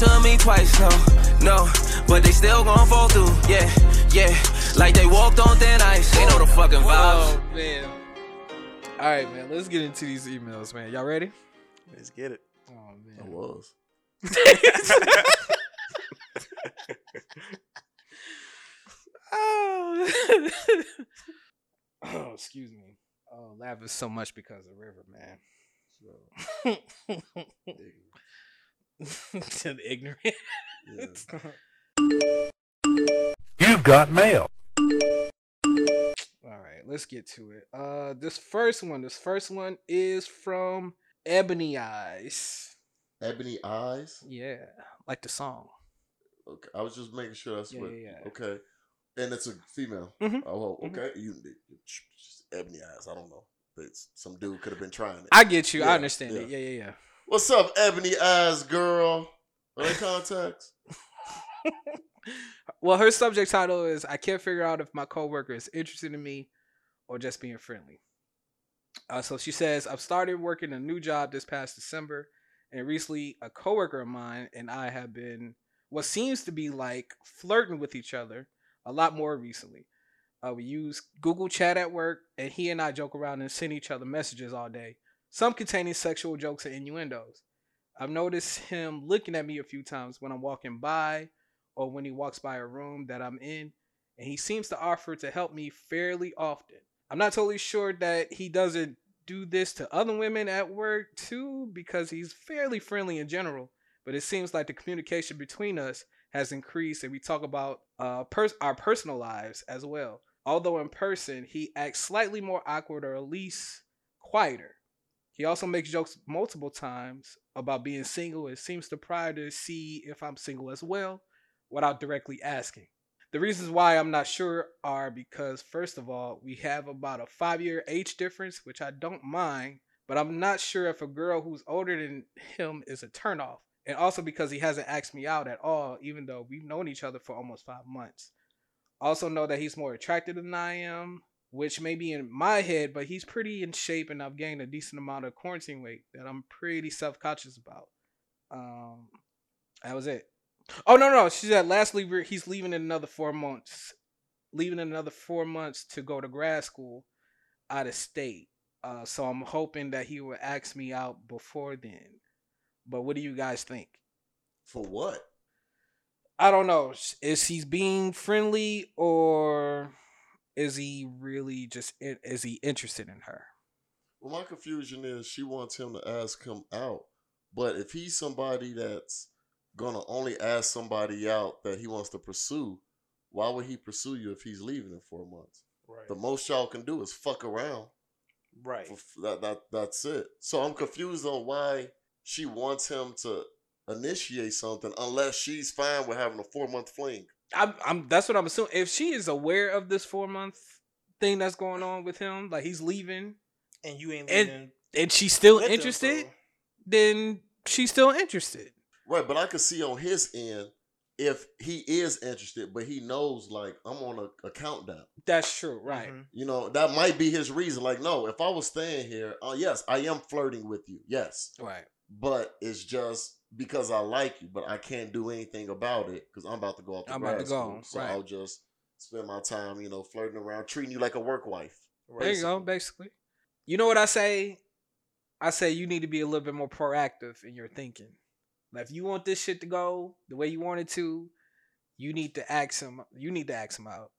to me twice, no, no. But they still gon' fall through, yeah, yeah. Like they walked on thin ice. They know the fucking vibes. Oh man. All right, man. Let's get into these emails, man. Y'all ready? Let's get it. Oh man. I was. oh. oh, excuse me. Oh, laughing so much because of River, man. So, to the ignorant. yeah. You've got mail. All right, let's get to it. Uh, this first one, this first one is from Ebony Eyes. Ebony eyes. Yeah, like the song. Okay, I was just making sure that's Yeah, what. yeah, yeah. Okay, and it's a female. Mhm. Oh, well, Mhm. okay. You just ebony eyes. I don't know. It's, some dude could have been trying it. I get you. I Yeah, understand it. yeah. Yeah, yeah, yeah. What's up, ebony eyes girl? Are they contacts? Well, her subject title is I can't figure out if my coworker is interested in me or just being friendly. Uh, so she says, I've started working a new job this past December, and recently a coworker of mine and I have been what seems to be like flirting with each other a lot more recently. Uh, we use Google Chat at work, and he and I joke around and send each other messages all day, some containing sexual jokes and innuendos. I've noticed him looking at me a few times when I'm walking by or when he walks by a room that I'm in, and he seems to offer to help me fairly often. I'm not totally sure that he doesn't do this to other women at work too, because he's fairly friendly in general, but it seems like the communication between us has increased and we talk about uh, pers- our personal lives as well. Although in person, he acts slightly more awkward or at least quieter. He also makes jokes multiple times about being single and seems to pry to see if I'm single as well without directly asking. The reasons why I'm not sure are because, first of all, we have about a five year age difference, which I don't mind, but I'm not sure if a girl who's older than him is a turnoff. And also because he hasn't asked me out at all, even though we've known each other for almost five months. Also, know that he's more attractive than I am, which may be in my head, but he's pretty in shape and I've gained a decent amount of quarantine weight that I'm pretty self conscious about. Um, that was it. Oh no, no, she said lastly he's leaving in another four months, leaving in another four months to go to grad school out of state. Uh, so I'm hoping that he will ask me out before then. But what do you guys think? For what? I don't know. Is he's being friendly or is he really just is he interested in her? Well, my confusion is she wants him to ask him out, but if he's somebody that's gonna only ask somebody out that he wants to pursue, why would he pursue you if he's leaving in four months? Right. The most y'all can do is fuck around. right. For that that that's it. So I'm confused on why she wants him to initiate something unless she's fine with having a four month fling. I'm, I'm that's what I'm assuming. If she is aware of this four month thing that's going on with him, like he's leaving, And you ain't And- leaving and she's still with him, interested, then she's still interested. Right, but I could see on his end if he is interested, but he knows like I'm on a, a countdown. That's true, right? Mhm. You know, that might be his reason. Like, no, if I was staying here, uh, yes, I am flirting with you. Yes. Right. But it's just because I like you, but I can't do anything about it because I'm about to go off to I'm about to go, school. So right. I'll just spend my time, you know, flirting around, treating you like a work wife. There you go, basically. You know what I say? I say you need to be a little bit more proactive in your thinking. Like if you want this shit to go the way you want it to, you need to ask him. You need to ask him out.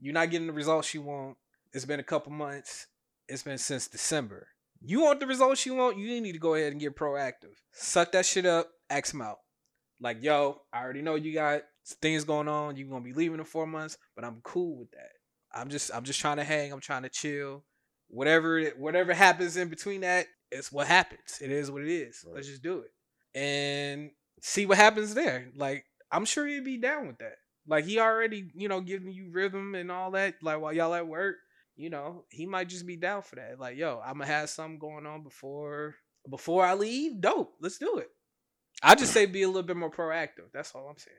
You're not getting the results you want. It's been a couple months. It's been since December. You want the results you want. You need to go ahead and get proactive. Suck that shit up. Ask him out. Like yo, I already know you got things going on. You're gonna be leaving in four months, but I'm cool with that. I'm just I'm just trying to hang. I'm trying to chill. Whatever whatever happens in between that, it's what happens. It is what it is. Right. Let's just do it and see what happens there. Like I'm sure he'd be down with that. Like he already, you know, giving you rhythm and all that. Like while y'all at work, you know, he might just be down for that. Like yo, I'm gonna have something going on before before I leave. Dope. Let's do it. I just say be a little bit more proactive. That's all I'm saying.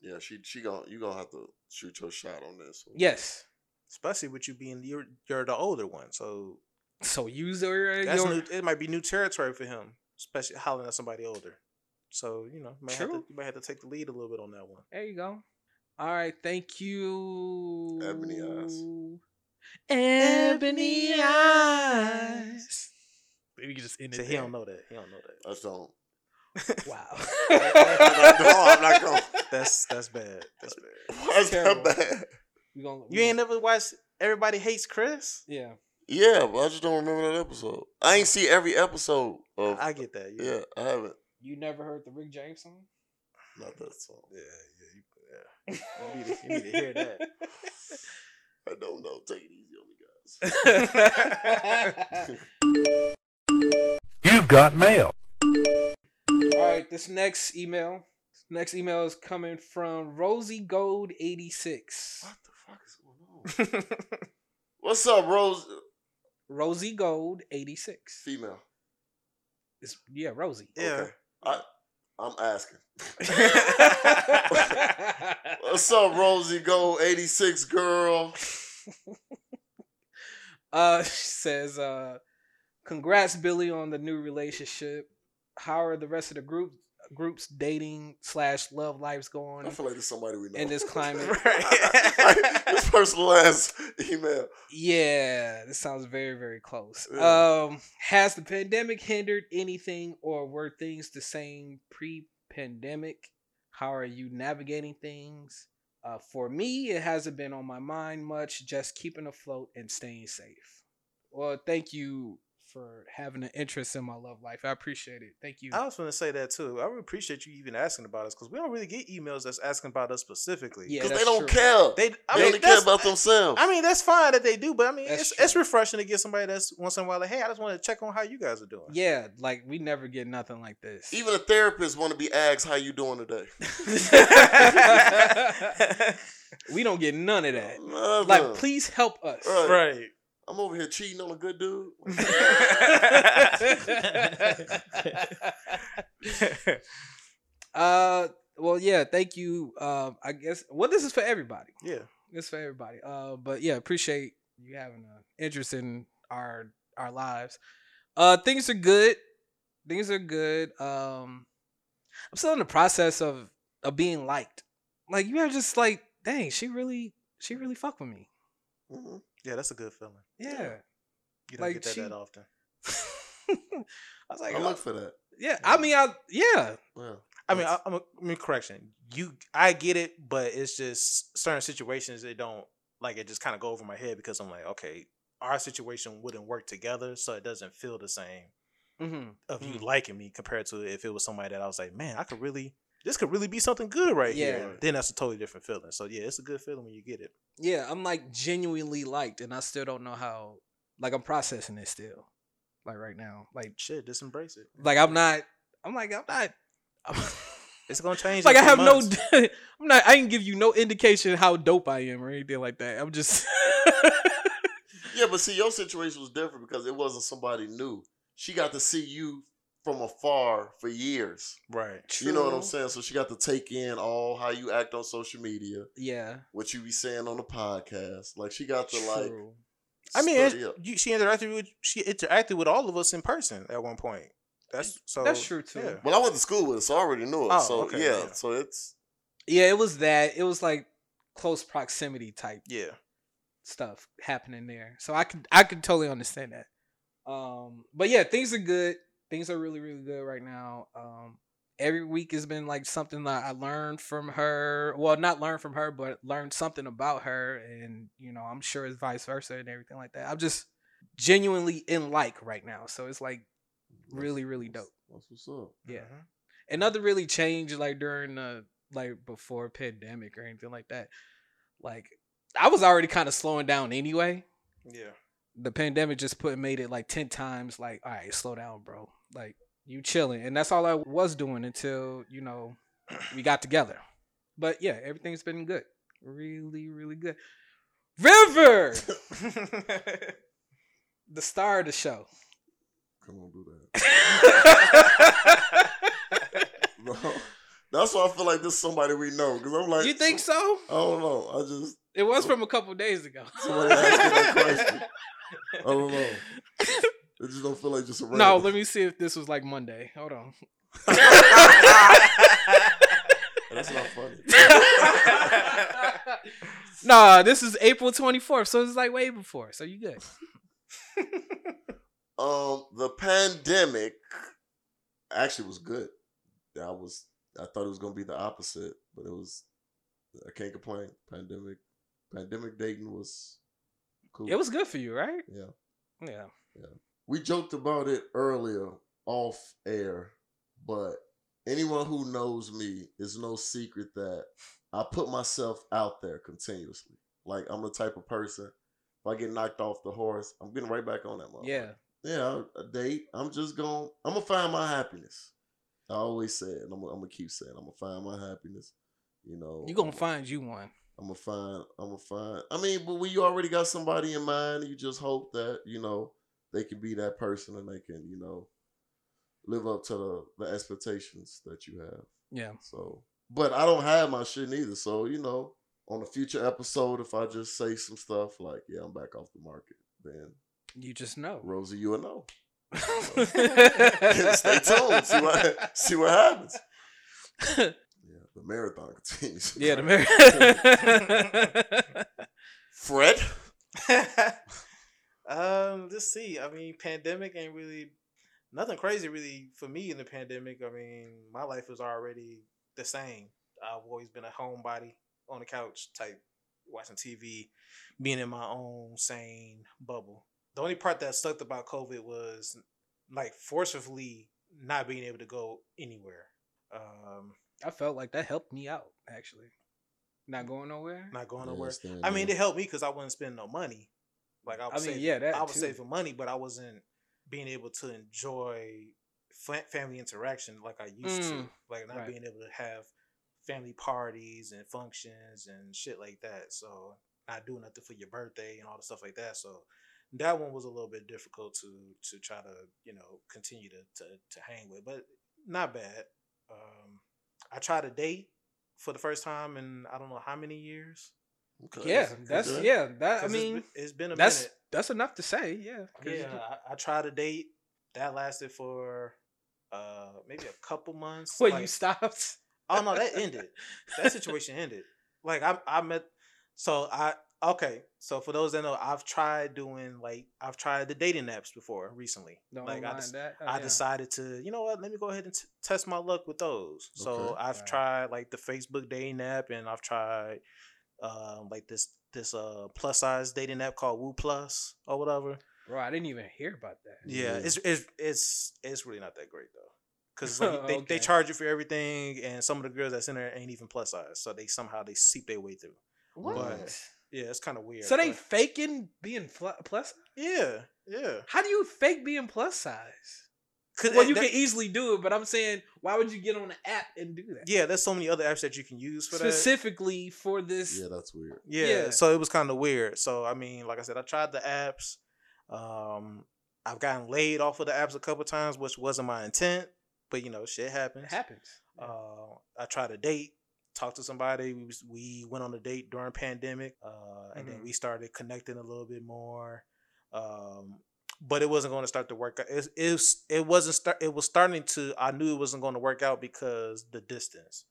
Yeah, she she going you gonna have to shoot your shot on this. one. Yes. especially with you being you're, you're the older one. So So user, uh, that's your, new, it might be new territory for him, especially hollering at somebody older. So you know, you might have to, True. you might have to take the lead a little bit on that one. there you go. All right, thank you. Ebony Eyes. Ebony eyes. Maybe you just end So he don't know that. He don't know that. I don't. Wow. no, I'm not going. That's that's bad. That's bad. Why Terrible. that bad? we gonna, we You ain't gonna- never watched Everybody Hates Chris? Yeah. Yeah, but I just don't remember that episode. I ain't see every episode of. I get that. yeah, I haven't. You never heard the Rick James song? Not that song. Yeah, yeah, you, yeah. You need, to, you need to hear that. I don't know. Take it easy on me, guys. You've got mail. All right, this next email. This Next email is coming from Rosie Gold 86. what the fuck is going on? What's up, Rose? Rosie Gold 86. Female. It's, yeah, Rosie. yeah. Okay. I, I'm asking. What's up, Rosie Gold 86 girl? uh, she says, uh, congrats, Billy, on the new relationship. How are the rest of the group groups dating slash love lives going. I feel like this somebody we know. in this climate? this personalized email. Yeah, this sounds very, very close. Yeah. Um, has the pandemic hindered anything, or were things the same pre-pandemic? How are you navigating things? Uh, for me, it hasn't been on my mind much. Just keeping afloat and staying safe. Well, thank you for having an interest in my love life. I appreciate it. Thank you. I was going to say that too. I would appreciate you even asking about us because we don't really get emails that's asking about us specifically. Yeah, Because they don't true. care. They, They, mean, only care about themselves. I mean, that's fine that they do, but I mean, That's it's, it's refreshing to get somebody that's once in a while like, hey, I just want to check on how you guys are doing. Yeah, like we never get nothing like this. Even a therapist want to be asked how you doing today. we don't get none of that. Nothing. Like, please help us. Right. right. I'm over here cheating on a good dude. uh, well, yeah. Thank you. Um, I guess. Well, this is for everybody. yeah. This is for everybody. Uh, but yeah, appreciate you having an interest in our our lives. Uh, things are good. Things are good. Um, I'm still in the process of of being liked. Like you are just like, dang, she really, she really fuck with me. Mhm. Yeah, that's a good feeling. Yeah. You don't Like, get that she- that often. I was like, I oh, look for that. yeah. I mean, I yeah. Yeah. I mean, I, I'm a, I mean, correction. You, I get it, but it's just certain situations that don't like it. Just kind of go over my head because I'm like, okay, our situation wouldn't work together, so it doesn't feel the same Mm-hmm. of you Mm. liking me compared to if it was somebody that I was like, man, I could really, this could really be something good right Yeah. here. Then that's a totally different feeling. So yeah, it's a good feeling when you get it. Yeah, I'm like genuinely liked, and I still don't know how. Like I'm processing it still, like right now. Like Shit, just embrace it. like I'm not. I'm like I'm not. I'm, It's gonna change. like I have two no. I'm not. I didn't give you no indication how dope I am or anything like that. I'm just. Yeah, but see, your situation was different because it wasn't somebody new. She got to see you from afar for years. right. You know what I'm saying? So she got to take in all how you act on social media, Yeah. what you be saying on the podcast. Like she got to like. I mean, up. you, she interacted with she interacted with all of us in person at one point. That's so. That's true, too. Yeah. Well, I went to school with her, so I already knew her. Oh, so okay, yeah, yeah. so it's Yeah, it was that. It was like close proximity type Yeah. stuff happening there. So I could I could totally understand that. Um but yeah, things are good. Things are really really good right now. Um every week has been like something that I learned from her. Well, not learned from her, but learned something about her and you know, I'm sure it's vice versa and everything like that. I'm just genuinely in like right now. So it's like really really dope. That's what's up. Yeah. And nothing really changed like during the like before pandemic or anything like that. Like I was already kind of slowing down anyway. Yeah. The pandemic just put made it like ten times like, all right, slow down, bro. Like you chilling. And that's all I was doing until, you know, we got together. But yeah, everything's been good. Really, really good. River, the star of the show. Come on, do that. No, that's why I feel like this is somebody we know. Cause I'm like, you think so? I don't know. I just It was from a couple days ago. Somebody asked me that question. I don't know. It just don't feel like just a random. No, let me see if this was like Monday. Hold on. That's not funny. nah, this is April 24th, so it's like way before. So you good. Um, the pandemic actually was good. I was I thought it was gonna be the opposite, but it was. I can't complain. Pandemic, pandemic dating was cool. It was good for you, right? yeah. Yeah. Yeah. We joked about it earlier off air, but anyone who knows me is no secret that I put myself out there continuously. Like I'm the type of person. If I get knocked off the horse, I'm getting right back on that motherfucker. Yeah. yeah, a date. I'm just going. I'm gonna find my happiness. I always say it. And I'm, gonna- I'm gonna keep saying. I'm gonna find my happiness. You know, you're gonna I'm- find you one. I'm gonna find. I'm gonna find. I mean, but when you already got somebody in mind, you just hope that you know they can be that person and they can you know live up to the, the expectations that you have. Yeah. So, but I don't have my shit neither. So you know, on a future episode, if I just say some stuff like, "Yeah, I'm back off the market," then You just know. Rosie, you will know. Stay tuned. See what see what happens. Yeah, the marathon continues. yeah, the marathon. Fred. um, let's see. I mean, pandemic ain't really nothing crazy really for me in the pandemic. I mean, my life was already the same. I've always been a homebody on the couch type, watching TV, being in my own sane bubble. The only part that sucked about COVID was like forcibly not being able to go anywhere. Um, I felt like that helped me out actually. Not going nowhere. not going nowhere. staying I mean, it helped me because I wasn't spending no money. Like I I was, mean, saving, yeah, that I was too. saving money, but I wasn't being able to enjoy family interaction like I used to. Mm, Like not right. being able to have family parties and functions and shit like that. So not doing nothing for your birthday and all the stuff like that. So that one was a little bit difficult to to try to you know continue to to, to hang with, but not bad. Um, I tried to date for the first time in I don't know how many years. Okay. Yeah, that's Okay. yeah. That I 'Cause it's mean, been- it's been a that's minute. that's enough to say. Yeah. 'cause you Yeah, I, I tried a date that lasted for uh maybe a couple months. Wait, like- you stopped? Oh no, that ended. That situation ended. Like I I met so I okay. So for those that know, I've tried doing like I've tried the dating apps before recently. Don't like I, des- that. Oh, I yeah. decided to, you know what, let me go ahead and t- test my luck with those. So I've Right. tried like the Facebook dating app and I've tried um like this this uh plus size dating app called Woo Plus or whatever. Bro, I didn't even hear about that. Yeah, Yeah. it's it's it's it's really not that great though, because like they, Okay. they charge you for everything, and some of the girls that's in there ain't even plus size, so they somehow they seep their way through. What? But- Yeah, it's kind of weird. so they but- faking being pl- plus? yeah yeah. How do you fake being plus size? 'Cause Well, it- you that- can easily do it, but I'm saying, why would you get on the app and do that? yeah, there's so many other apps that you can use for that. Specifically for this. Yeah, that's weird. Yeah, Yeah. so it was kind of weird. So I mean, like I said, I tried the apps. Um, I've gotten laid off of the apps a couple times, which wasn't my intent, but you know, shit happens. It happens. Uh, I tried a date, talked to somebody. We was, we went on a date during pandemic, uh, and then Mhm. we started connecting a little bit more. Um, but it wasn't going to start to work out. It, it, was, it wasn't start. It was starting to. I knew it wasn't going to work out because the distance.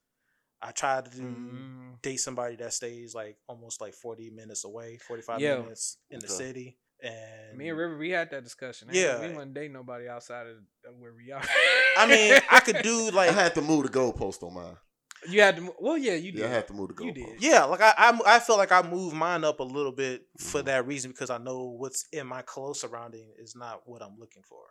I tried to Mm. date somebody that stays like almost like forty minutes away, forty five Yeah. minutes in the Okay. city, and Me and River, we had that discussion. Ain't- Yeah. we wouldn't date nobody outside of of where we are. I mean, I could do like I had to move the goalpost on mine. You had to. Well, yeah, you did. Yeah, I had to move the goalpost. You did. Yeah, like I, I, I feel like I moved mine up a little bit for Mhm. that reason because I know what's in my close surrounding is not what I'm looking for.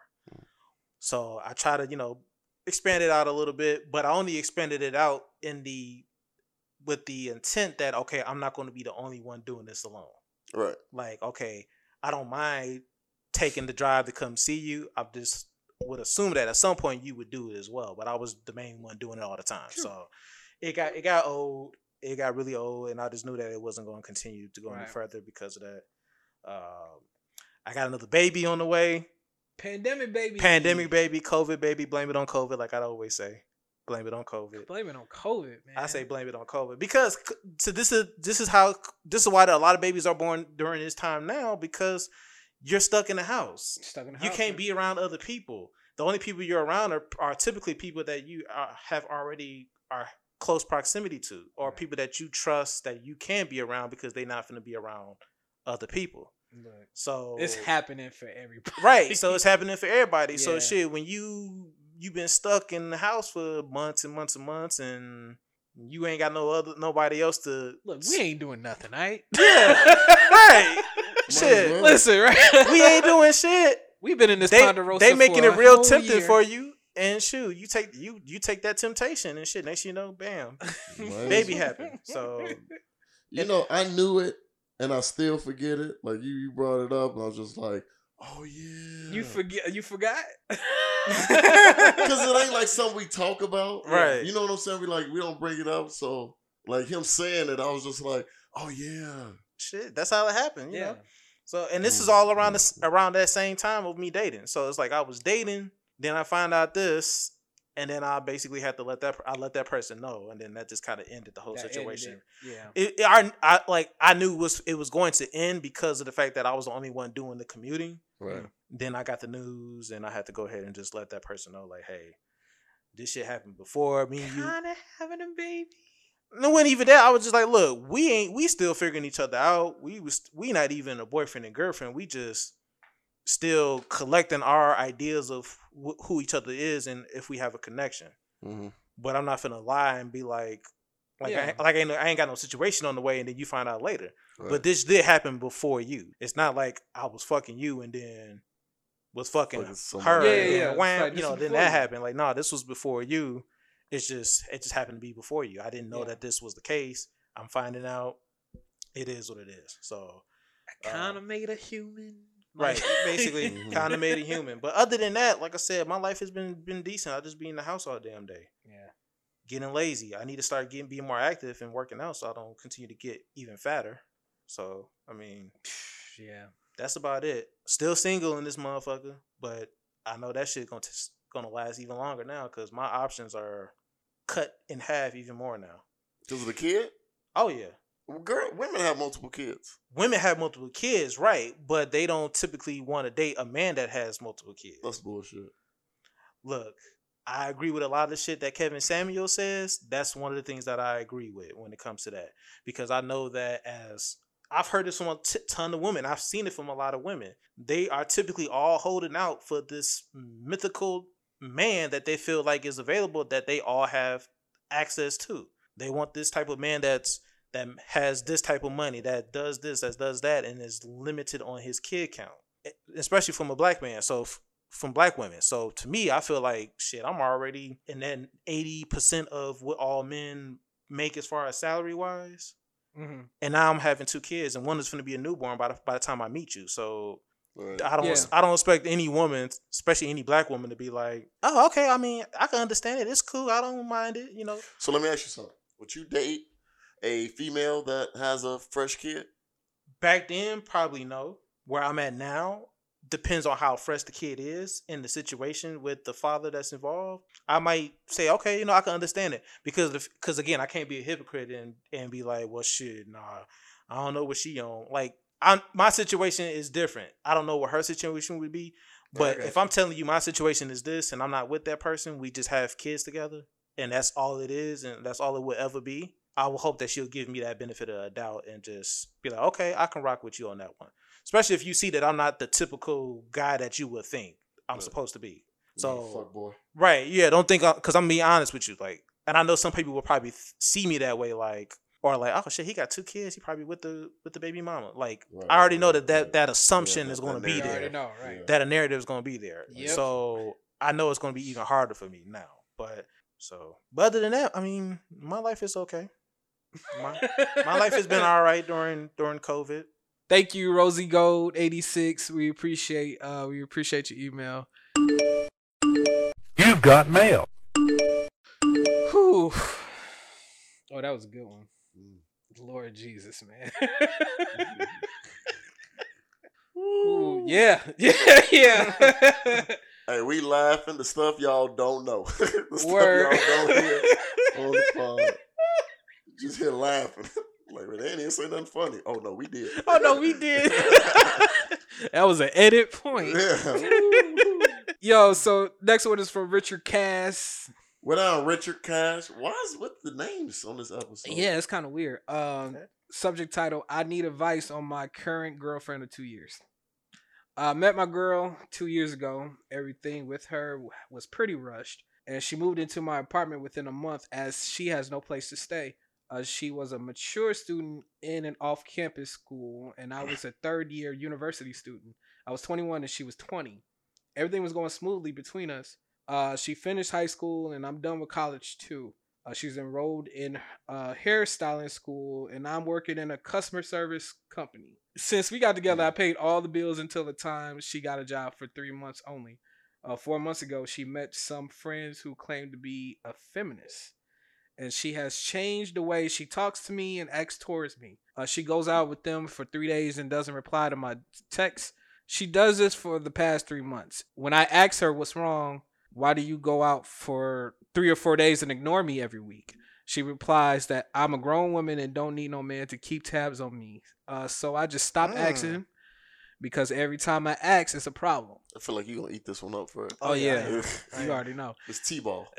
So I try to, you know, expand it out a little bit, but I only expanded it out in the with the intent that okay, I'm not going to be the only one doing this alone. Right. Like, okay, I don't mind taking the drive to come see you. I just would assume that at some point you would do it as well, but I was the main one doing it all the time. Sure. So it got it got old. It got really old, and I just knew that it wasn't going to continue to go any further because of that. Um, I got another baby on the way. Pandemic baby. Pandemic baby, COVID baby. Blame it on COVID, like I always say. Blame it on COVID. Blame it on COVID, man. I say blame it on COVID because so this is this is how this is why a lot of babies are born during this time now because you're stuck in the house. stuck in the house. You can't man. be around other people. The only people you're around are, are typically people that you are, have already are close proximity to, or Right. people that you trust that you can be around because they're not going to be around other people. Look, So it's happening for everybody. right. So it's happening for everybody. So shit, when you you've been stuck in the house for months and months and months, and you ain't got no other nobody else to Look, we ain't doing nothing, right? Yeah. right. shit. Listen, right? we ain't doing shit. We've been in this they Ponderosa they making it real tempting year. for you. And shoot, you take you you take that temptation and shit. Next you know, bam, Might baby well. happen. So You know, I knew it and I still forget it. Like you, you brought it up, and I was just like, "Oh yeah." You forget? You forgot? because it ain't like something we talk about, Right. You know what I'm saying? We like we don't bring it up, so like him saying it, I was just like, "Oh yeah." shit, that's how it happened. You yeah. know. So and this is Mm. all around this around that same time of me dating. So it's like I was dating, then I find out this, and then I basically had to let that I let that person know, and then that just kind of ended the whole That situation. it. Yeah. It, it- I, I like I knew was it was going to end because of the fact that I was the only one doing the commuting. Right. Then I got the news, and I had to go ahead and just let that person know, like, hey, this shit happened before me and you. Kind of having a baby. No, when even that, I was just like, look, we ain't we still figuring each other out. We was we not even a boyfriend and girlfriend. We just still collecting our ideas of wh- who each other is and if we have a connection. hmm But I'm not gonna lie and be like, like Yeah. I, like I ain't, I ain't got no situation on the way, and then you find out later. Right. But this did happen before you. It's not like I was fucking you and then was fucking Fucking her. Yeah, yeah, then yeah. wham, It's like, you know, then that you. happened. Like, no, this was before you. It's just it just happened to be before you. I didn't know Yeah. that this was the case. I'm finding out. It is what it is. So I kind of made a human. Right, basically, Mhm. kind of made it human. But other than that, like I said, my life has been been decent. I just be in the house all damn day, yeah. getting lazy. I need to start getting being more active and working out so I don't continue to get even fatter. So I mean, Yeah. that's about it. Still single in this motherfucker, but I know that shit gonna t- gonna last even longer now because my options are cut in half even more now. Because of the kid, Oh yeah, Well, girl, women have multiple kids. women have multiple kids, right? But they don't typically want to date a man that has multiple kids. That's bullshit. Look, I agree with a lot of the shit that Kevin Samuel says. That's one of the things that I agree with when it comes to that because I know that as I've heard this from a t- ton of women. I've seen it from a lot of women. They are typically all holding out for this mythical man that they feel like is available that they all have access to. They want this type of man that's that has this type of money, that does this, that does that, and is limited on his kid count, especially from a black man. So f- from black women. So to me, I feel like shit. I'm already in that eighty percent of what all men make as far as salary wise Mm-hmm. and now I'm having two kids, and one is going to be a newborn by the by the time I meet you. So Right. I don't Yeah. I don't expect any woman, especially any black woman, to be like, oh, okay. I mean, I can understand it. It's cool. I don't mind it. You know. So let me ask you something. Would you date a female that has a fresh kid? Back then, probably no. Where I'm at now depends on how fresh the kid is in the situation with the father that's involved. I might say, okay, you know, I can understand it because because again, I can't be a hypocrite and and be like, well, shit, nah, I don't know what she on. Like, I my situation is different. I don't know what her situation would be, but got if I'm telling you my situation is this and I'm not with that person, we just have kids together, and that's all it is, and that's all it will ever be. I will hope that she'll give me that benefit of a doubt and just be like, okay, I can rock with you on that one. Especially if you see that I'm not the typical guy that you would think I'm Right. supposed to be. You So fuck boy. Right. Yeah. Don't think because I'm being honest with you. Like, and I know some people will probably th- see me that way. Like, or like, oh shit, he got two kids. He probably with the with the baby mama. Like, Right, I already right, know that that, right. that assumption Yeah, is going to be You narrative. already there. know, right? That a narrative is going to be there. Yep. So I know it's going to be even harder for me now. But so, but other than that, I mean, my life is okay. My, my life has been all right during during COVID. Thank you, Rosie Gold eighty six. We appreciate uh we appreciate your email. You've got mail. Whew. Oh, that was a good one. Mm. Lord Jesus, man. Ooh, yeah, yeah, yeah. Hey, we laughing the stuff y'all don't know. the Word. stuff y'all don't hear on the pod. Just here laughing. like, well, they didn't say nothing funny. Oh no, we did. oh no, we did. that was an edit point. Yeah. Yo, so next one is from Richard Cass. Without Richard Cash, why is what the names on this episode? Yeah, it's kind of weird. Um, subject title: I need advice on my current girlfriend of two years. I met my girl two years ago. Everything with her was pretty rushed, and she moved into my apartment within a month as she has no place to stay. Uh, she was a mature student in an off-campus school, and I was a third-year university student. I was 21 and she was 20. Everything was going smoothly between us. Uh, she finished high school, and I'm done with college too. Uh, she's enrolled in uh, hairstyling school, and I'm working in a customer service company. Since we got together, I paid all the bills until the time she got a job for three months only. Uh, four months ago, she met some friends who claimed to be a feminist, and she has changed the way she talks to me and acts towards me. Uh, she goes out with them for three days and doesn't reply to my texts. She does this for the past three months. When I ask her what's wrong, why do you go out for three or four days and ignore me every week? She replies that I'm a grown woman and don't need no man to keep tabs on me. Uh, so I just stopped Mm. asking because every time I ask, it's a problem. I feel like you're gonna eat this one up first. Oh, yeah. I You already know. It's T-ball.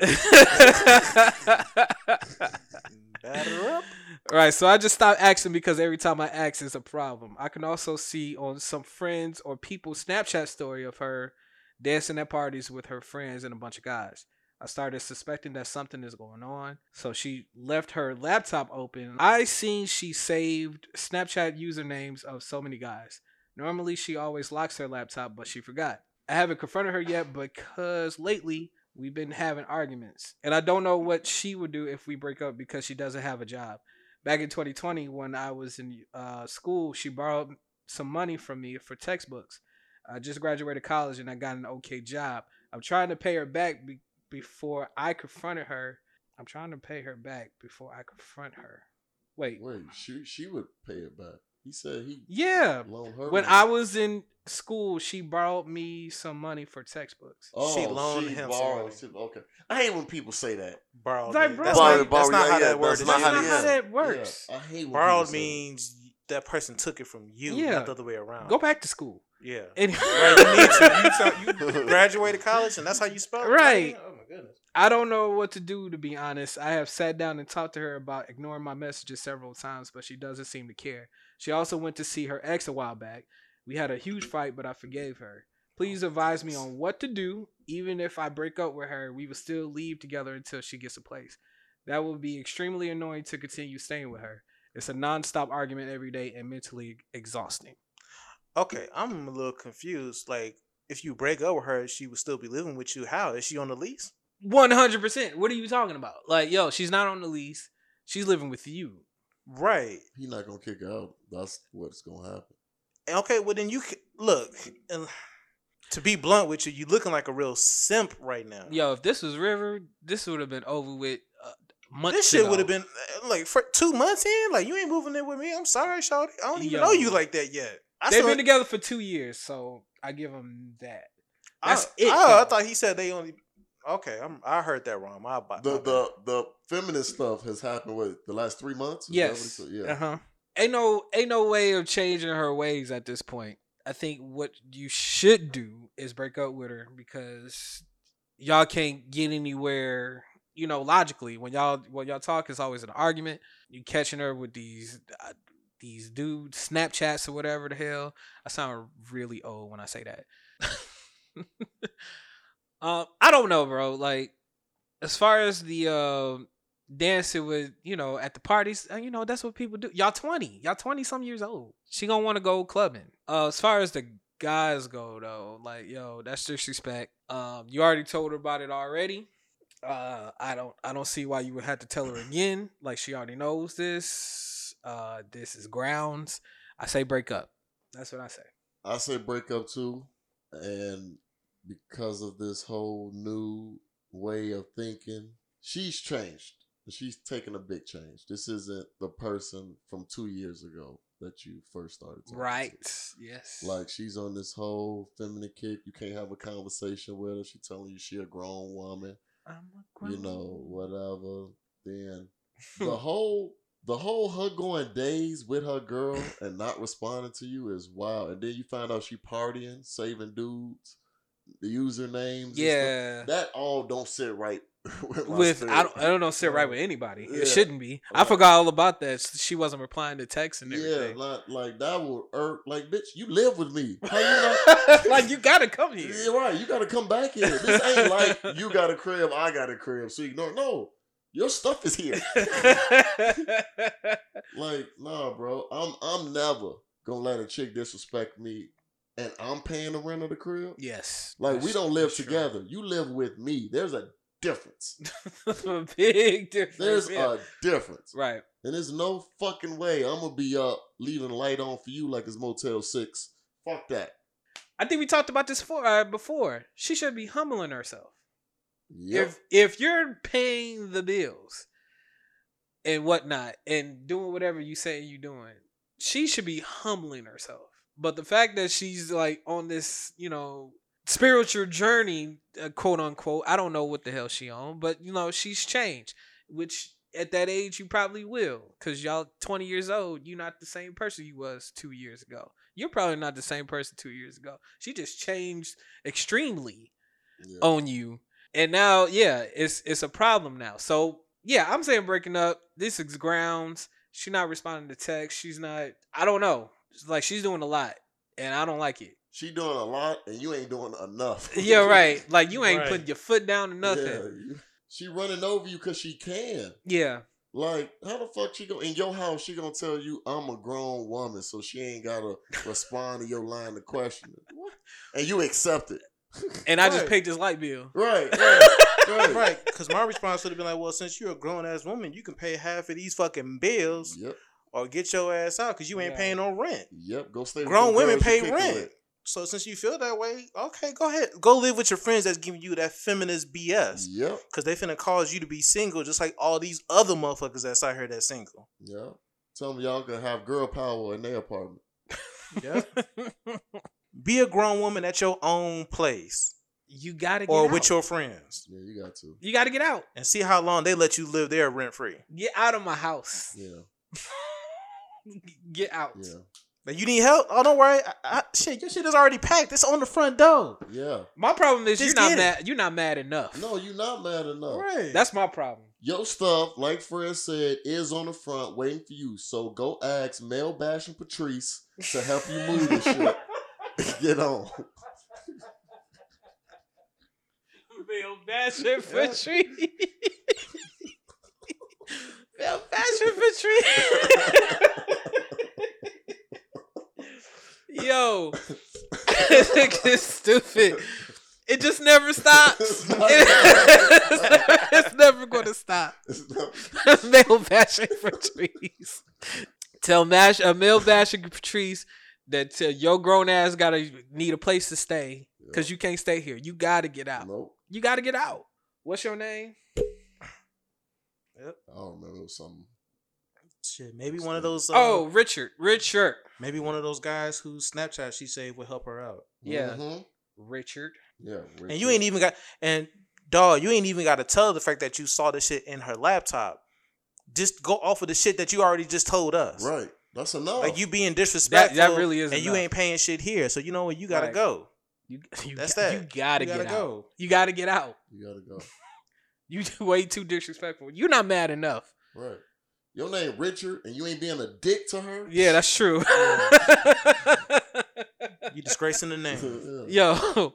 Batter up. Right, so I just stopped asking because every time I ask, it's a problem. I can also see on some friends or people's Snapchat story of her dancing at parties with her friends and a bunch of guys. I started suspecting that something is going on, so she left her laptop open. I seen she saved Snapchat usernames of so many guys. Normally, she always locks her laptop, but she forgot. I haven't confronted her yet because lately we've been having arguments, and I don't know what she would do if we break up because she doesn't have a job. Back in 2020, when I was in uh, school, she borrowed some money from me for textbooks. I just graduated college and I got an okay job. I'm trying to pay her back be- before I confronted her. I'm trying to pay her back before I confront her. Wait, Wait, she she would pay it back. He said he yeah. loaned her. When money. I was in school, she borrowed me some money for textbooks. oh, She loaned him some borrowed- money. she- okay, I hate when people say that. Borrowed. Like, bro- that's Borrow- not, borrow, that's not yeah, how yeah, that word that's is not That's how not how that works. Yeah, I hate when Borrowed people say that. means that person took it from you, Yeah. not the other way around. Go back to school. Yeah. And- Right, you. You, you graduated college, and that's how you spell? Right. Oh my goodness. I don't know what to do to be honest. I have sat down and talked to her about ignoring my messages several times, but she doesn't seem to care. She also went to see her ex a while back. We had a huge fight, but I forgave her. Please oh, advise me on what to do. Even if I break up with her, we will still leave together until she gets a place. That would be extremely annoying to continue staying with her. It's a non-stop argument every day and mentally exhausting. Okay, I'm a little confused. Like, if you break up with her, she would still be living with you. How is she on the lease? One hundred percent. What are you talking about? Like, yo, she's not on the lease. She's living with you. Right. He not gonna kick her out. That's what's gonna happen. Okay, well then you c- look. And to be blunt with you, you looking like a real simp right now. Yo, if this was River, this would have been over with uh, months This shit would have been uh, like for two months in. Like you ain't moving in with me. I'm sorry, Shawty. I don't even Yo. know you like that yet. I They've still- been together for two years, so I give them that. That's I, it, Oh, I thought he said they only. Okay, I'm, I heard that wrong. My, my The the the feminist stuff has happened with the last three months. Is that what he Yes. Yeah. Uh huh. Ain't no ain't no way of changing her ways at this point. I think what you should do is break up with her because y'all can't get anywhere. You know, logically, when y'all when y'all talk, it's always an argument. You catching her with these uh, these dudes Snapchats or whatever the hell. I sound really old when I say that. um, I don't know, bro. Like, as far as the uh, dancing with, you know, at the parties, uh, you know, that's what people do. Y'all 20. Y'all 20 some years old. She gonna want to go clubbing. Uh, as far as the guys go, though, like, yo, that's disrespect. Um, you already told her about it already. Uh, I don't, I don't see why you would have to tell her again. Like, she already knows this. Uh, this is grounds. I say break up. That's what I say. I say break up too, and because of this whole new way of thinking, she's changed. She's taken a big change. This isn't the person from two years ago that you first started. talking to. Right. Yes. Like she's on this whole feminine kick. You can't have a conversation with her. She telling you she a grown woman. I'm a grown You know, whatever. Then the whole the whole her going days with her girl and not responding to you is wild. And then you find out she partying, saving dudes, the usernames. and stuff. Yeah. that all don't sit right with. With. I don't I don't know sit right with anybody. yeah. It shouldn't be. I forgot all about that. She wasn't replying to texts and Yeah, everything. like like that will irk. Like bitch, you live with me. You not? like you gotta come here. Yeah, right. You gotta come back here. This ain't like you got a crib, I got a crib. So you know, no, your stuff is here. like, nah, bro. I'm I'm never gonna let a chick disrespect me, and I'm paying the rent of the crib. yes. Like we don't live that's true. together. You live with me. There's a difference. a big difference. There's yeah. a difference. right. And there's no fucking way I'm gonna be up leaving the light on for you like it's Motel Six. Fuck that. I think we talked about this for, uh, before. She should be humbling herself. Yep. If if you're paying the bills and whatnot and doing whatever you say you're doing, she should be humbling herself. But the fact that she's like on this, you know, spiritual journey, uh, quote unquote, I don't know what the hell she on, but you know, she's changed. Which at that age you probably will, cause y'all 20 years old, you're not the same person you was two years ago. You're probably not the same person two years ago. She just changed extremely Yeah. on you. And now, yeah, it's it's a problem now. So yeah, I'm saying breaking up. This is grounds. She's not responding to text. She's not. I don't know. It's like she's doing a lot, and I don't like it. She doing a lot, and you ain't doing enough. Yeah, right. Like you ain't Right. putting your foot down or nothing. Yeah, she running over you because she can. Yeah. Like, how the fuck she go in your house? She gonna tell you I'm a grown woman, so she ain't gotta respond to your line of questioning, and you accept it. And I just paid this light bill. Right, right, right. Right, because my response would have been like, "Well, since you're a grown ass woman, you can pay half of these fucking bills, Yep, or get your ass out because you ain't Yeah. paying no rent. yep. Go stay. with Grown them women pay rent. with. So since you feel that way, okay, go ahead, go live with your friends that's giving you that feminist BS, Yep, because they finna cause you to be single, just like all these other motherfuckers that's out here that's single. yep. Tell them y'all can have girl power in their apartment. Yeah, be a grown woman at your own place you gotta get out. or out. with your friends, Yeah, you got to. You gotta get out. and see how long they let you live there rent free. Get out of my house. Yeah, Get out. yeah, Like you need help? Oh, don't worry. I, I, shit, your shit is already packed. It's on the front door. yeah. My problem is Just you're not get it. mad. You're not mad enough. No, you're not mad enough. Right. That's my problem. Your stuff, like Fred said, is on the front waiting for you. So go ask Mel Bash and Patrice to help you move this shit. Get on. Bill Basher for tree. Bill Basher for tree. Yo, it's stupid. It just never stops. it's never going to stop. male bashing Patrice. Tell Mash a male bashing Patrice that uh, your grown ass gotta need a place to stay because you can't stay here. You gotta get out. Nope. You gotta get out. What's your name? I don't remember. It was something. Shit, maybe one of those. Uh, oh, Richard. Richard. maybe one of those guys whose Snapchat she saved would help her out. Yeah. Mhm. Richard. Yeah. And you ain't even got and dog, you ain't even got to tell the fact that you saw the shit in her laptop. Just go off of the shit that you already just told us. Right. That's enough. Like you being disrespectful. that really is And you ain't paying shit here. So you know what? You gotta Right. go. You, you, That's got- that. You gotta, You gotta get go. out. You gotta get out. You gotta go. You way too disrespectful. You're not mad enough. Right. Your name Richard, and you ain't being a dick to her. Yeah, that's true. You disgracing the name. Yeah. Yo,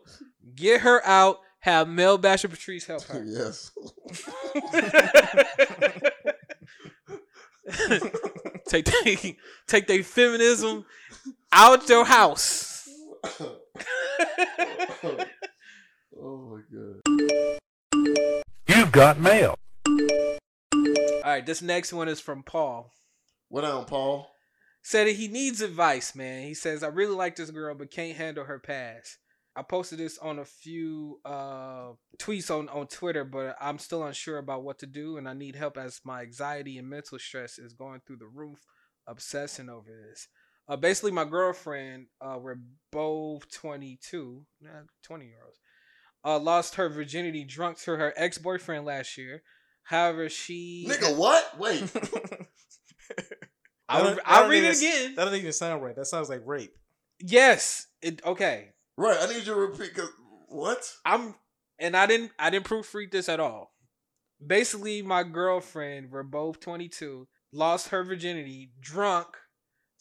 get her out. Have Mel Basher Patrice help her. yes. take they, take their feminism out your house. oh my god. You've got mail. All right, this next one is from Paul. What on, Paul? Said that he needs advice, man. He says, I really like this girl, but can't handle her past. I posted this on a few uh, tweets on, on Twitter, but I'm still unsure about what to do, and I need help as my anxiety and mental stress is going through the roof, obsessing over this. Uh, basically, my girlfriend, uh, we're both 22, nah, 20 year olds, uh, lost her virginity drunk to her ex boyfriend last year. However, she. Nigga, what? Wait. I'll, don't- I'll that read it again. That doesn't even sound right. That sounds like rape. Yes. It okay. right, I need you to repeat. Cause what? I'm and I didn't I didn't proofread this at all. Basically, my girlfriend, we're both 22, lost her virginity drunk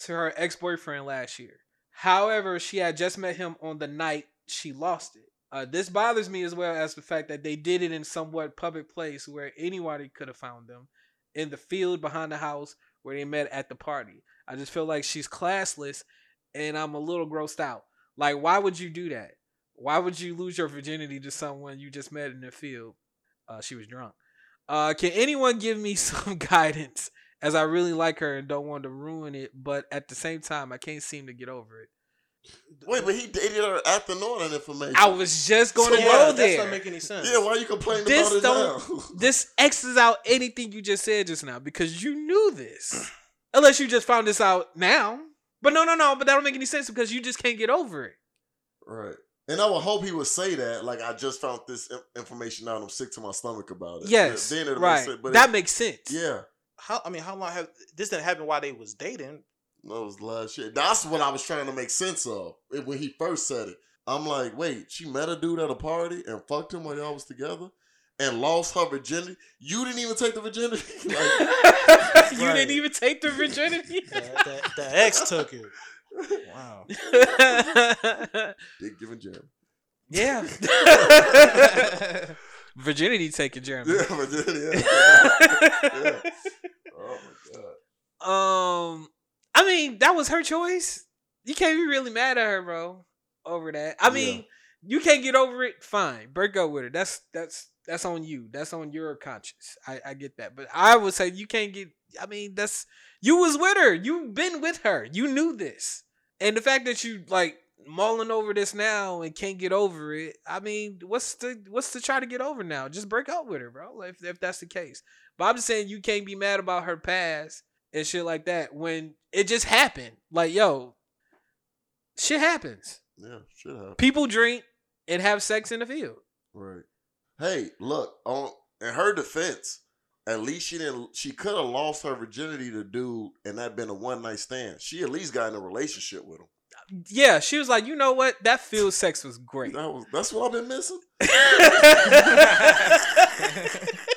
to her ex-boyfriend last year. However, she had just met him on the night she lost it. Uh, this bothers me as well as the fact that they did it in somewhat public place where anybody could have found them in the field behind the house where they met at the party. I just feel like she's classless and I'm a little grossed out. Like, why would you do that? Why would you lose your virginity to someone you just met in the field? Uh, she was drunk. Uh, can anyone give me some guidance? As I really like her and don't want to ruin it, but at the same time, I can't seem to get over it. Wait, but he dated her after knowing that information. I was just going to So go what? That there. doesn't make any sense. Yeah, why are you complaining This about it don't- now? this X's out anything you just said just now because you knew this. Unless you just found this out now. But no, no, no. But that don't make any sense because you just can't get over it. right. And I would hope he would say that, like, I just found this information out. I'm sick to my stomach about it. Yes, Then it'll make right. sense, but that it- makes sense. yeah. How I mean, how long have this didn't happen while they was dating? That was last shit. That's what I was trying to make sense of when he first said it. I'm like, wait, she met a dude at a party and fucked him while y'all was together and lost her virginity. You didn't even take the virginity. like, you Right. didn't even take the virginity. The, the, the ex took it. Wow. dick giving jam. yeah. virginity taking Jeremy. Yeah, virginity. Yeah. yeah. Oh my god. Um, I mean, that was her choice. You can't be really mad at her, bro, over that. I mean, you can't get over it. Fine, break up with her. That's that's that's on you. That's on your conscience. I I get that, but I would say you can't get. I mean, that's you was with her. You've been with her. You knew this, and the fact that you like mulling over this now and can't get over it. I mean, what's the what's to try to get over now? Just break up with her, bro. If if that's the case. But I'm just saying you can't be mad about her past and shit like that when it just happened. Like, yo, shit happens. Yeah, shit happens. People drink and have sex in the field. Right. Hey, look, on in her defense, at least she didn't she could have lost her virginity to dude and that been a one night stand. She at least got in a relationship with him. Yeah, she was like, you know what? That field sex was great. That was that's what I've been missing.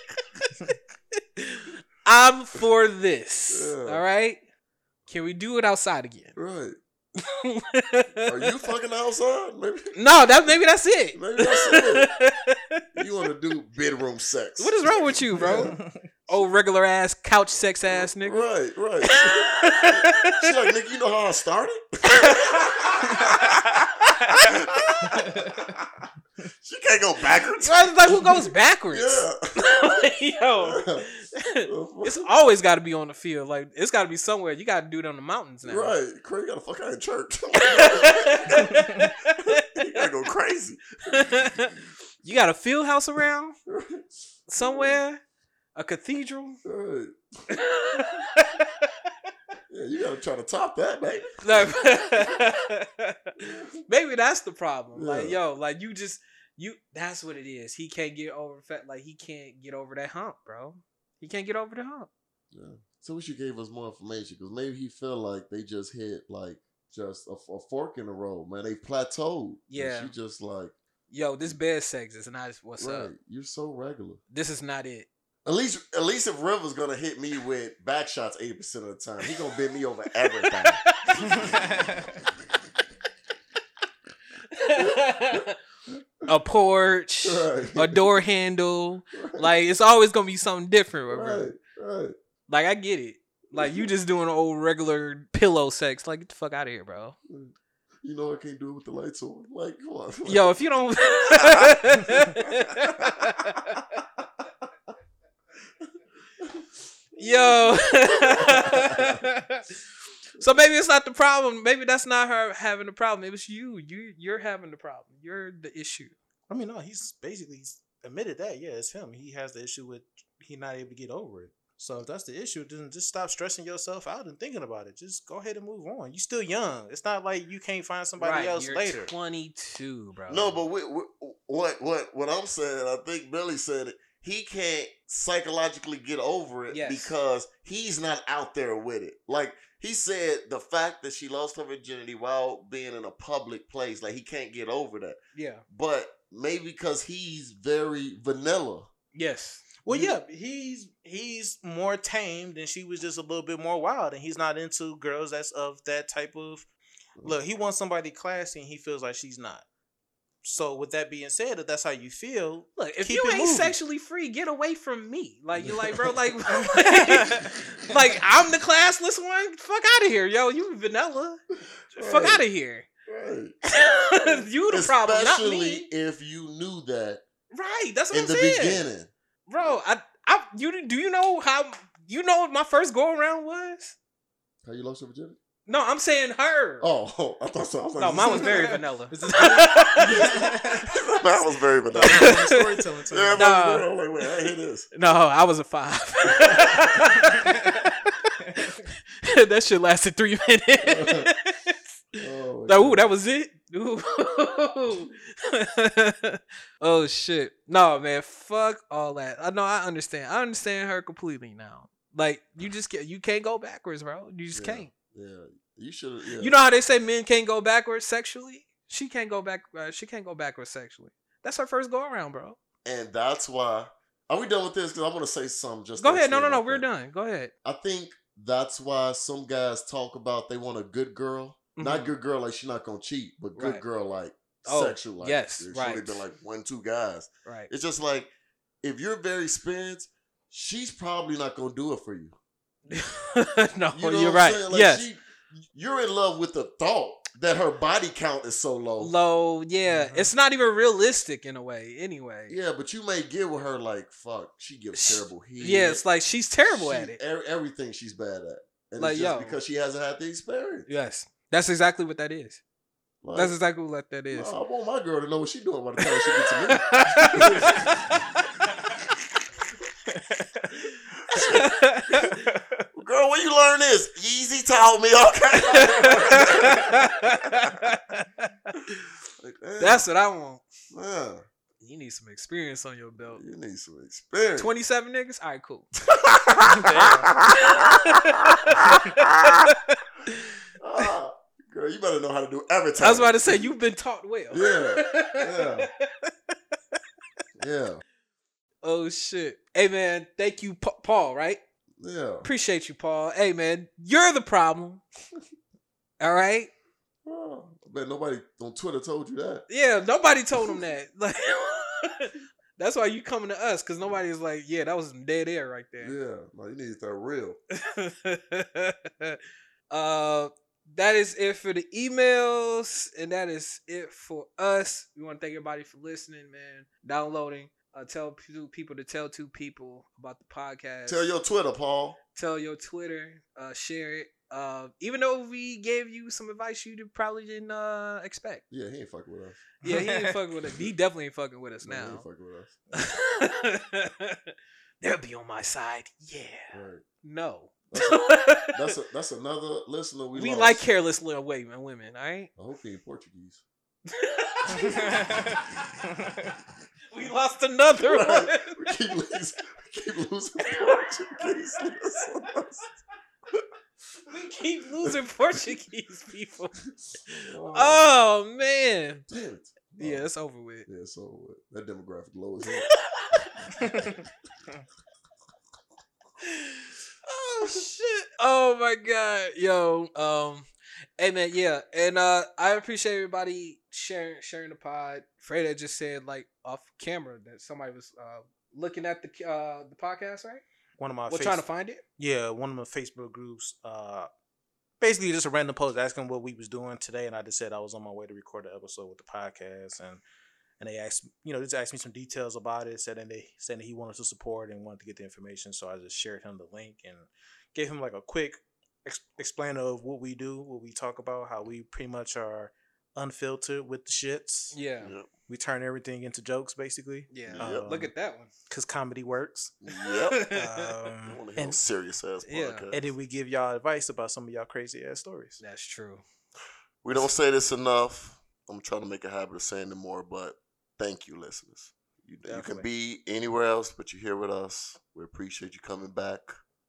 I'm for this. Yeah. All right. Can we do it outside again? Right. Are you fucking outside? Maybe No, that maybe that's it. maybe that's it. You want to do bedroom sex. what is wrong with you, bro? Oh, regular ass couch sex ass nigga. Right, right. She's like, nigga, you know how I started? she can't go backwards. Like, who goes backwards? Yeah. Yo, it's always got to be on the field. Like it's got to be somewhere. You got to do it on the mountains now. Right. Craig got to fuck out in church. you gotta go crazy. you got a field house around somewhere, a cathedral. Right. Yeah, you gotta try to top that, baby. Like, maybe that's the problem. Like, yo, like you just you. That's what it is. He can't get over fat. Like he can't get over that hump, bro. He can't get over the hump. Yeah. So wish you gave us more information because maybe he feel like they just hit like just a, a fork in the road, man. They plateaued. And Yeah. She just like, Yo, this bed sex is not what's right, up. you're so regular. This is not it. At least, at least if Rivers gonna hit me with back shots eighty percent of the time, he gonna bend me over everything. a porch, right. a door handle. Like it's always gonna be something different, bro. right, right. Like I get it. Like you just doing old regular pillow sex. Like get the fuck out of here, bro. Mm. You know I can't do it with the lights on. Like, come on. Yo, if you don't. Yo. So maybe it's not the problem. Maybe that's not her having the problem. Maybe it's you. You you're having the problem. You're the issue. I mean, no, he's basically he's admitted that. Yeah, it's him. He has the issue with he not able to get over it. So if that's the issue, then just stop stressing yourself out and thinking about it. Just go ahead and move on. You're still young. It's not like you can't find somebody right, else you're later. 22, bro. No, but we, we, what what what I'm saying, I think Billy said it. He can't psychologically get over it Yes. because he's not out there with it. Like he said, the fact that she lost her virginity while being in a public place, like he can't get over that. yeah. But maybe because he's very vanilla. Yes. Well, yeah, he's he's more tamed, and she was just a little bit more wild, and he's not into girls that's of that type of. Look, he wants somebody classy, and he feels like she's not. So, with that being said, if that's how you feel, Look, if Keep you it ain't moving. sexually free, get away from me. Like you're like, bro, like, like I'm the classless one. Fuck out of here, yo. You vanilla. Fuck out of here. Right. you the problem, not Especially me. if you knew that Right. That's what in I'm the saying, beginning. bro. I, I, you do you know how you know what my first go around was? How you lost your virginity? No, I'm saying her. Oh, I thought so. I was like, no, mine was very vanilla. that was very vanilla. storytelling. Yeah, no. I'm like, wait, I hear this. No, I was a five. that shit lasted three minutes. Oh, Like, ooh, that was it. Ooh. oh shit. No, man, fuck all that. I know I understand. I understand her completely now. Like you just can't you can't go backwards, bro. You just Yeah. can't. Yeah, you should. Yeah. You know how they say men can't go backwards sexually? She can't go back uh, she can't go backwards sexually. That's her first go around, bro. and that's why. Are we done with this? Because I want to say something. Just Go ahead. No, no, no. We're done. Go ahead. I think that's why some guys talk about they want a good girl. Not Mhm. good girl like she's not gonna cheat, but good Right. girl like Oh, sexual. Like, yes, right. only been like one, two guys. Right. It's just like if you're very experienced, she's probably not gonna do it for you. no, You know what right. Like, yes. she- you're in love with the thought that her body count is so low. Low, yeah. Mhm. It's not even realistic in a way, anyway. Yeah, but you may get with her like fuck. She gives Sh- terrible heat. Yeah, it's like she's terrible She- at it. e- everything she's bad at, and Like, it's just yo. because she hasn't had the experience. Yes. That's exactly what that is. Like, That's exactly what that is. no, I want my girl to know what she's doing by the time she gets to me. Where you learn this? Yeezy told me. Okay. Like, That's what I want. man, You need some experience on your belt. you need some experience. 27 niggas? All right, cool. Ah, girl, you better know how to do everything. I was about to say, you've been taught well. Yeah, yeah. Yeah, Oh, shit. Hey, man, thank you, Pa- Paul, right? Yeah. Appreciate you, Paul. Hey, man, you're the problem. All right? Oh, bet nobody on Twitter told you that. Yeah, nobody told him that. Like, that's why you coming to us because nobody's like, yeah, that was some dead air right there. Yeah, like you need to start real. uh, that is it for the emails, and that is it for us. We want to thank everybody for listening, man, downloading. Uh, tell two people to tell two people about the podcast. Tell your Twitter, Paul. tell your Twitter, uh, share it. Uh, even though we gave you some advice you did- probably didn't uh, expect. Yeah, he ain't fucking with us. Yeah, he ain't fucking with us. He definitely ain't fucking with us No, he now. ain't fucking with us. They'll be on my side. Yeah. Right. No. That's a, that's another listener we, we lost. like careless little women, women, all right? I hope he ain't Portuguese. We lost another one. We keep losing, we keep losing Portuguese listeners. we keep losing Portuguese people. Oh, Oh man. damn it. Yeah, it's over with. yeah, so uh, that demographic low as hell. oh shit. Oh my god. Yo, um hey man, yeah. And uh I appreciate everybody sharing sharing the pod. Freda just said like off camera that somebody was uh looking at the uh the podcast, right? one of my We're face- trying to find it. yeah, one of my Facebook groups. Uh, basically just a random post asking what we was doing today, and I just said I was on my way to record the episode with the podcast, and and they asked, you know, just asked me some details about it. Said and they said that he wanted to support and wanted to get the information, so I just shared him the link and gave him like a quick ex- explainer of what we do, what we talk about, how we pretty much are unfiltered with the shits. Yeah. Yep. We turn everything into jokes, basically, Yeah. Yep. Look at that one. because comedy works. Yep. Um, I want to hear and- serious ass Yeah. podcast. and then we give y'all advice about some of y'all crazy ass stories. That's true. We don't say this enough. I'm trying to make a habit of saying it more, but thank you, listeners. You, you can be anywhere else, but you're here with us. We appreciate you coming back.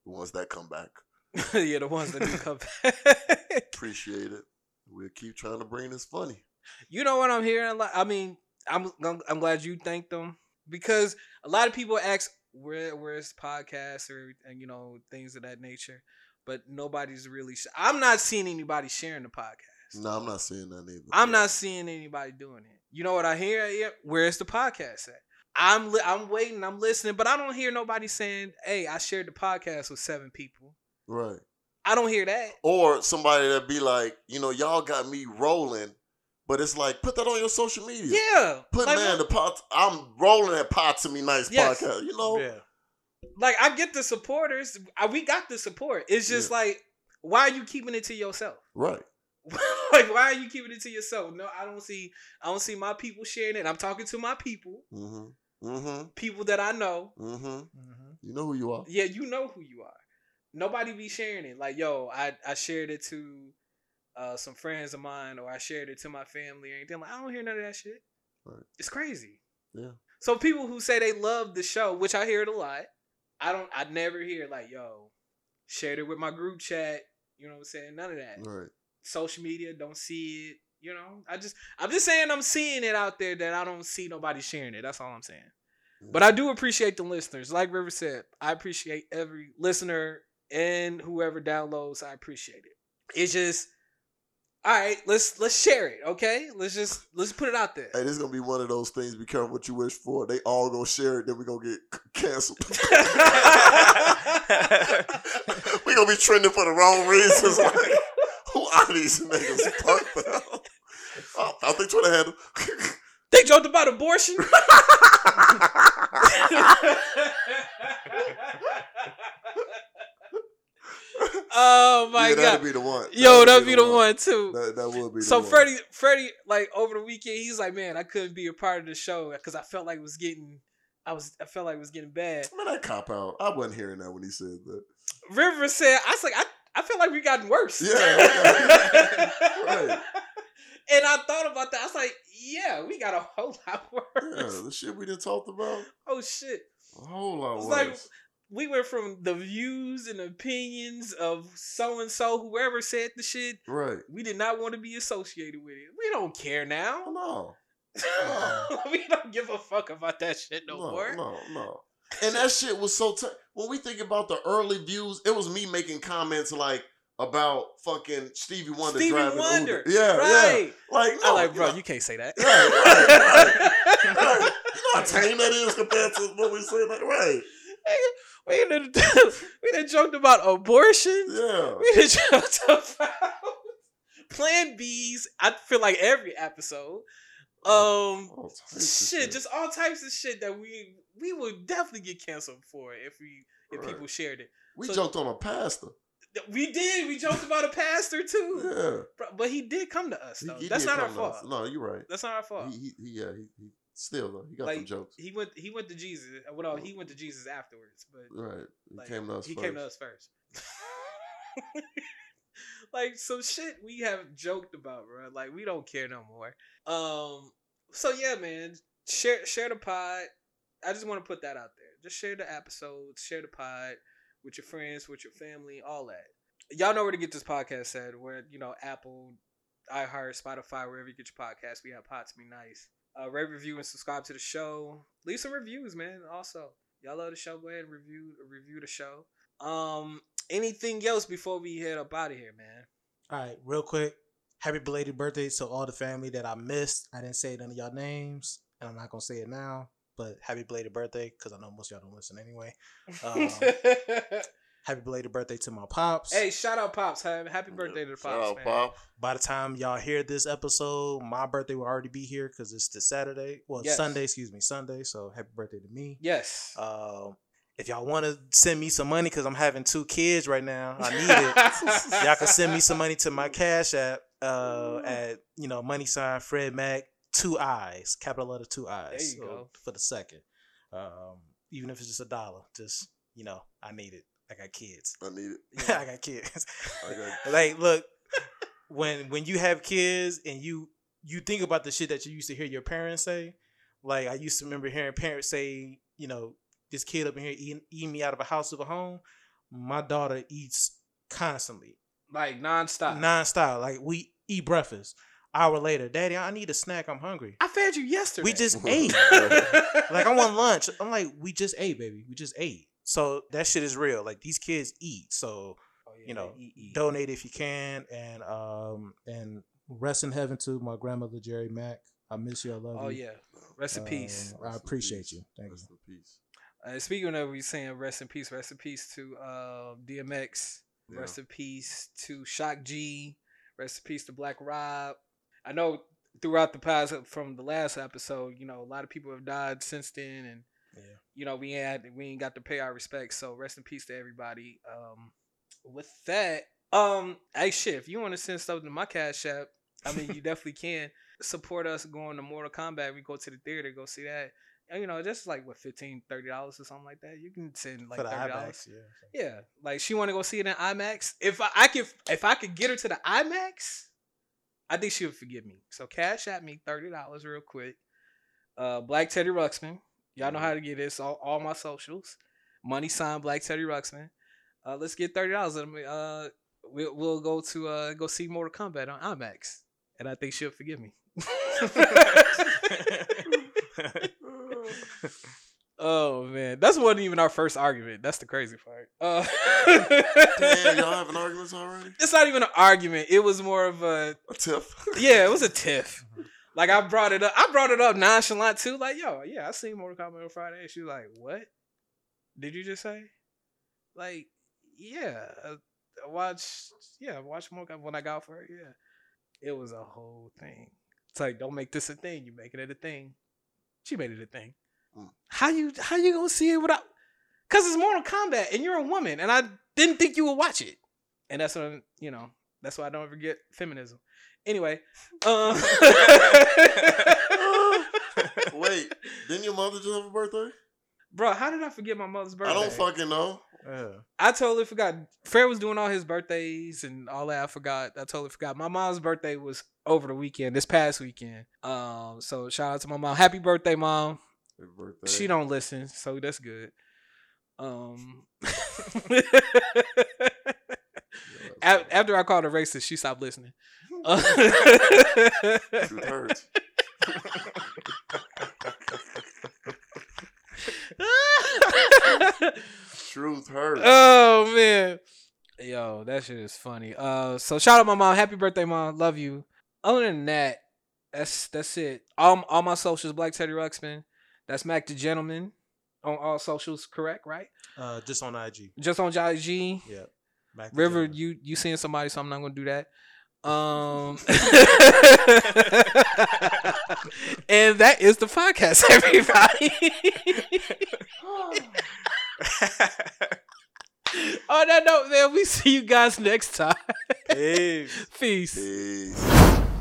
The ones that come back, yeah, the ones that do come back. appreciate it. We'll keep trying to bring this funny. You know what I'm hearing? I mean, I'm I'm I'm glad you thanked them because a lot of people ask where where's podcasts or and you know things of that nature, but nobody's really. Sh- I'm not seeing anybody sharing the podcast. No, I'm not seeing that either. I'm not seeing anybody doing it. You know what I hear? Yeah, Where's the podcast at? I'm li- I'm waiting. I'm listening, but I don't hear nobody saying, "Hey, I shared the podcast with seven people." Right. I don't hear that. Or somebody that be like, you know, y'all got me rolling, but it's like put that on your social media. Yeah, Put like, man the pot. I'm rolling that pot to me nice Yes. podcast. You know. Yeah. like I get the supporters. I, we got the support. It's just like, why are you keeping it to yourself? Right. like, why are you keeping it to yourself? No, I don't see. I don't see my people sharing it. I'm talking to my people, Mm-hmm. Mm-hmm. people that I know. Mm-hmm. Mhm. You know who you are. Yeah, you know who you are. Nobody be sharing it. Like, yo, I I shared it to uh, some friends of mine, or I shared it to my family, or anything. Like, I don't hear none of that shit. Right. It's crazy. Yeah. So people who say they love the show, which I hear it a lot, I don't. I never hear like, yo, shared it with my group chat. You know what I'm saying? None of that. Right. Social media, don't see it. You know, I just, I'm just saying, I'm seeing it out there that I don't see nobody sharing it. That's all I'm saying. But I do appreciate the listeners. Like River said, I appreciate every listener and whoever downloads. I appreciate it. It's just, all right. Let's let's share it. Okay. Let's just let's put it out there. Hey, this is gonna be one of those things. Be careful what you wish for. They all gonna share it, then we gonna get canceled. we gonna be trending for the wrong reasons. Like, who are these niggas? Fuck them. Oh, I think Twitter handle. they joked about abortion. Oh my yeah, god. that'd be the one. Yo, that'd be be the one too. That, that would be. The so one. Freddie, Freddie, like over the weekend, he's like, man, I couldn't be a part of the show because I felt like it was getting, I was, I felt like it was getting bad. man, that cop out. I wasn't hearing that when he said that. River said, I was like, I, I feel like we gotten worse. Yeah, okay. Right. And I thought about that. I was like, yeah, we got a whole lot worse. Yeah, the shit we done talked about. Oh shit. A whole lot worse. like we went from the views and opinions of so and so, whoever said the shit. right. We did not want to be associated with it. We don't care now. No. we don't give a fuck about that shit no, No, more. no, no. And that shit was so. T- when we think about the early views, it was me making comments like about fucking Stevie Wonder Stevie driving Wonder. Uber. Yeah, right. yeah. Like, no, like, bro, you know, you can't say that. Right, right, right. you know how tame that is compared to what we say. Like, right? We done, we done joked about abortion. Yeah. We done joked about Plan B's. I feel like every episode. Um, of shit, just all types of shit that we we would definitely get canceled for if we if Right. people shared it. we so- joked on a pastor. We did. We joked about a pastor too, Yeah. But he did come to us though. he That's not our fault. No, you're right. That's not our fault. He, he, he, yeah, he, he still though. He got like some jokes. he went he went to Jesus. Well, no, he went to Jesus afterwards, but right. He like, came to us he first. came to us first. like some shit we have joked about, bro. Like we don't care no more. Um. So yeah, man. Share share the pod. I just want to put that out there. Just share the episodes. Share the pod with your friends, with your family, all that. Y'all know where to get this podcast at. Where you know Apple, iHeart, Spotify, wherever you get your podcast. We have Pods Be Nice. Uh, rate, review, and subscribe to the show. Leave some reviews, man. Also, y'all love the show. Go ahead and review review the show. Um, anything else before we head up out of here, man? All right, real quick. Happy belated birthday to all the family that I missed. I didn't say none of y'all names, and I'm not gonna say it now. But happy belated birthday, because I know most of y'all don't listen anyway. Um, happy belated birthday to my pops. hey, shout out pops! Happy happy Yeah. birthday to the Shout pops, out, man. Pop. By the time y'all hear this episode, my birthday will already be here because it's the Saturday. Well, Yes. Sunday, excuse me, Sunday. So happy birthday to me. Yes. Um, if y'all want to send me some money, because I'm having two kids right now, I need it. y'all can send me some money to my cash app uh, at you know money sign Fred Mac two eyes, capital letter two eyes. you go. For the second, um, even if it's just a dollar, just you know, I need it. I got kids. I need it. I got kids. I got- like, look, when when you have kids and you you think about the shit that you used to hear your parents say. Like I used to remember hearing parents say, you know, this kid up in here eating, eating me out of a house of a home. My daughter eats constantly, Like nonstop. nonstop. Like we eat breakfast. Hour later, Daddy, I need a snack. I'm hungry. I fed you yesterday. We just ate. like I want lunch. I'm like, we just ate, baby. We just ate. So that shit is real. Like these kids eat. So Oh, yeah, you know, eat, eat. donate if you can, and um and rest in heaven to my grandmother Jerry Mack. I miss you. I love Oh you. Oh yeah. Rest in peace. Um, I Rest in appreciate peace. you. Thank Rest you. in peace. Uh, speaking of we saying rest in peace, rest in peace to uh, DMX. Yeah. Rest in peace to Shock G. Rest in peace to Black Rob. I know throughout the past from the last episode, you know, a lot of people have died since then, and Yeah. you know, we had we ain't got to pay our respects. So rest in peace to everybody. Um, with that, um, hey shit, if you want to send stuff to my cash app, I mean, you definitely can support us going to Mortal Kombat. We go to the theater, go see that. And, you know, just like what 15 dollars or something like that. You can send like thirty dollars. Yeah. Yeah, like she want to go see it in IMAX. If I, I could, if I could get her to the IMAX, I think she would forgive me. So cash at me thirty dollars real quick. Uh, Black Teddy Ruxpin. Y'all know how to get this. All, all my socials. Money sign Black Teddy Ruxpin. Uh, let's get thirty dollars. Uh, we'll, we'll go to uh go see Mortal Kombat on IMAX, and I think she'll forgive me. oh man, that's wasn't even our first argument. That's the crazy part. Uh, Damn, y'all having arguments already? it's not even an argument. It was more of a A tiff. yeah. It was a tiff. Like I brought it up. I brought it up nonchalant too. Like yo, yeah, I seen Mortal Kombat on Friday. And she was like, "What did you just say?" Like, yeah, I watched. Yeah, watch Mortal Kombat when I got for her. Yeah, it was a whole thing. It's like, don't make this a thing. You making it a thing. She made it a thing. Mm. How you how you gonna see it without? Cause it's Mortal Kombat and you're a woman, and I didn't think you would watch it. And that's what you know. That's why I don't forget feminism. Anyway, um, Wait, didn't your mother just have a birthday? bro, how did I forget my mother's birthday? I don't fucking know. Yeah. I totally forgot. Fred was doing all his birthdays and all that. I forgot. I totally forgot. My mom's birthday was over the weekend, this past weekend. Um, so shout out to my mom. Happy birthday, mom. Happy birthday. She don't listen, so that's good. Um, af- after I called her racist, she stopped listening. Truth hurts. Truth hurts. oh man, yo, that shit is funny. Uh, so shout out my mom. Happy birthday, mom. Love you. Other than that, that's that's it. All all my socials, Black Teddy Ruxpin. That's Mac the Gentleman on all socials. Correct, right? Uh, just on IG. Just on IG. Yeah. Back River, you you seeing somebody, so I'm not gonna do that. Um, and that is the podcast, everybody. On that note, man, we see you guys next time. Peace. Peace. Peace.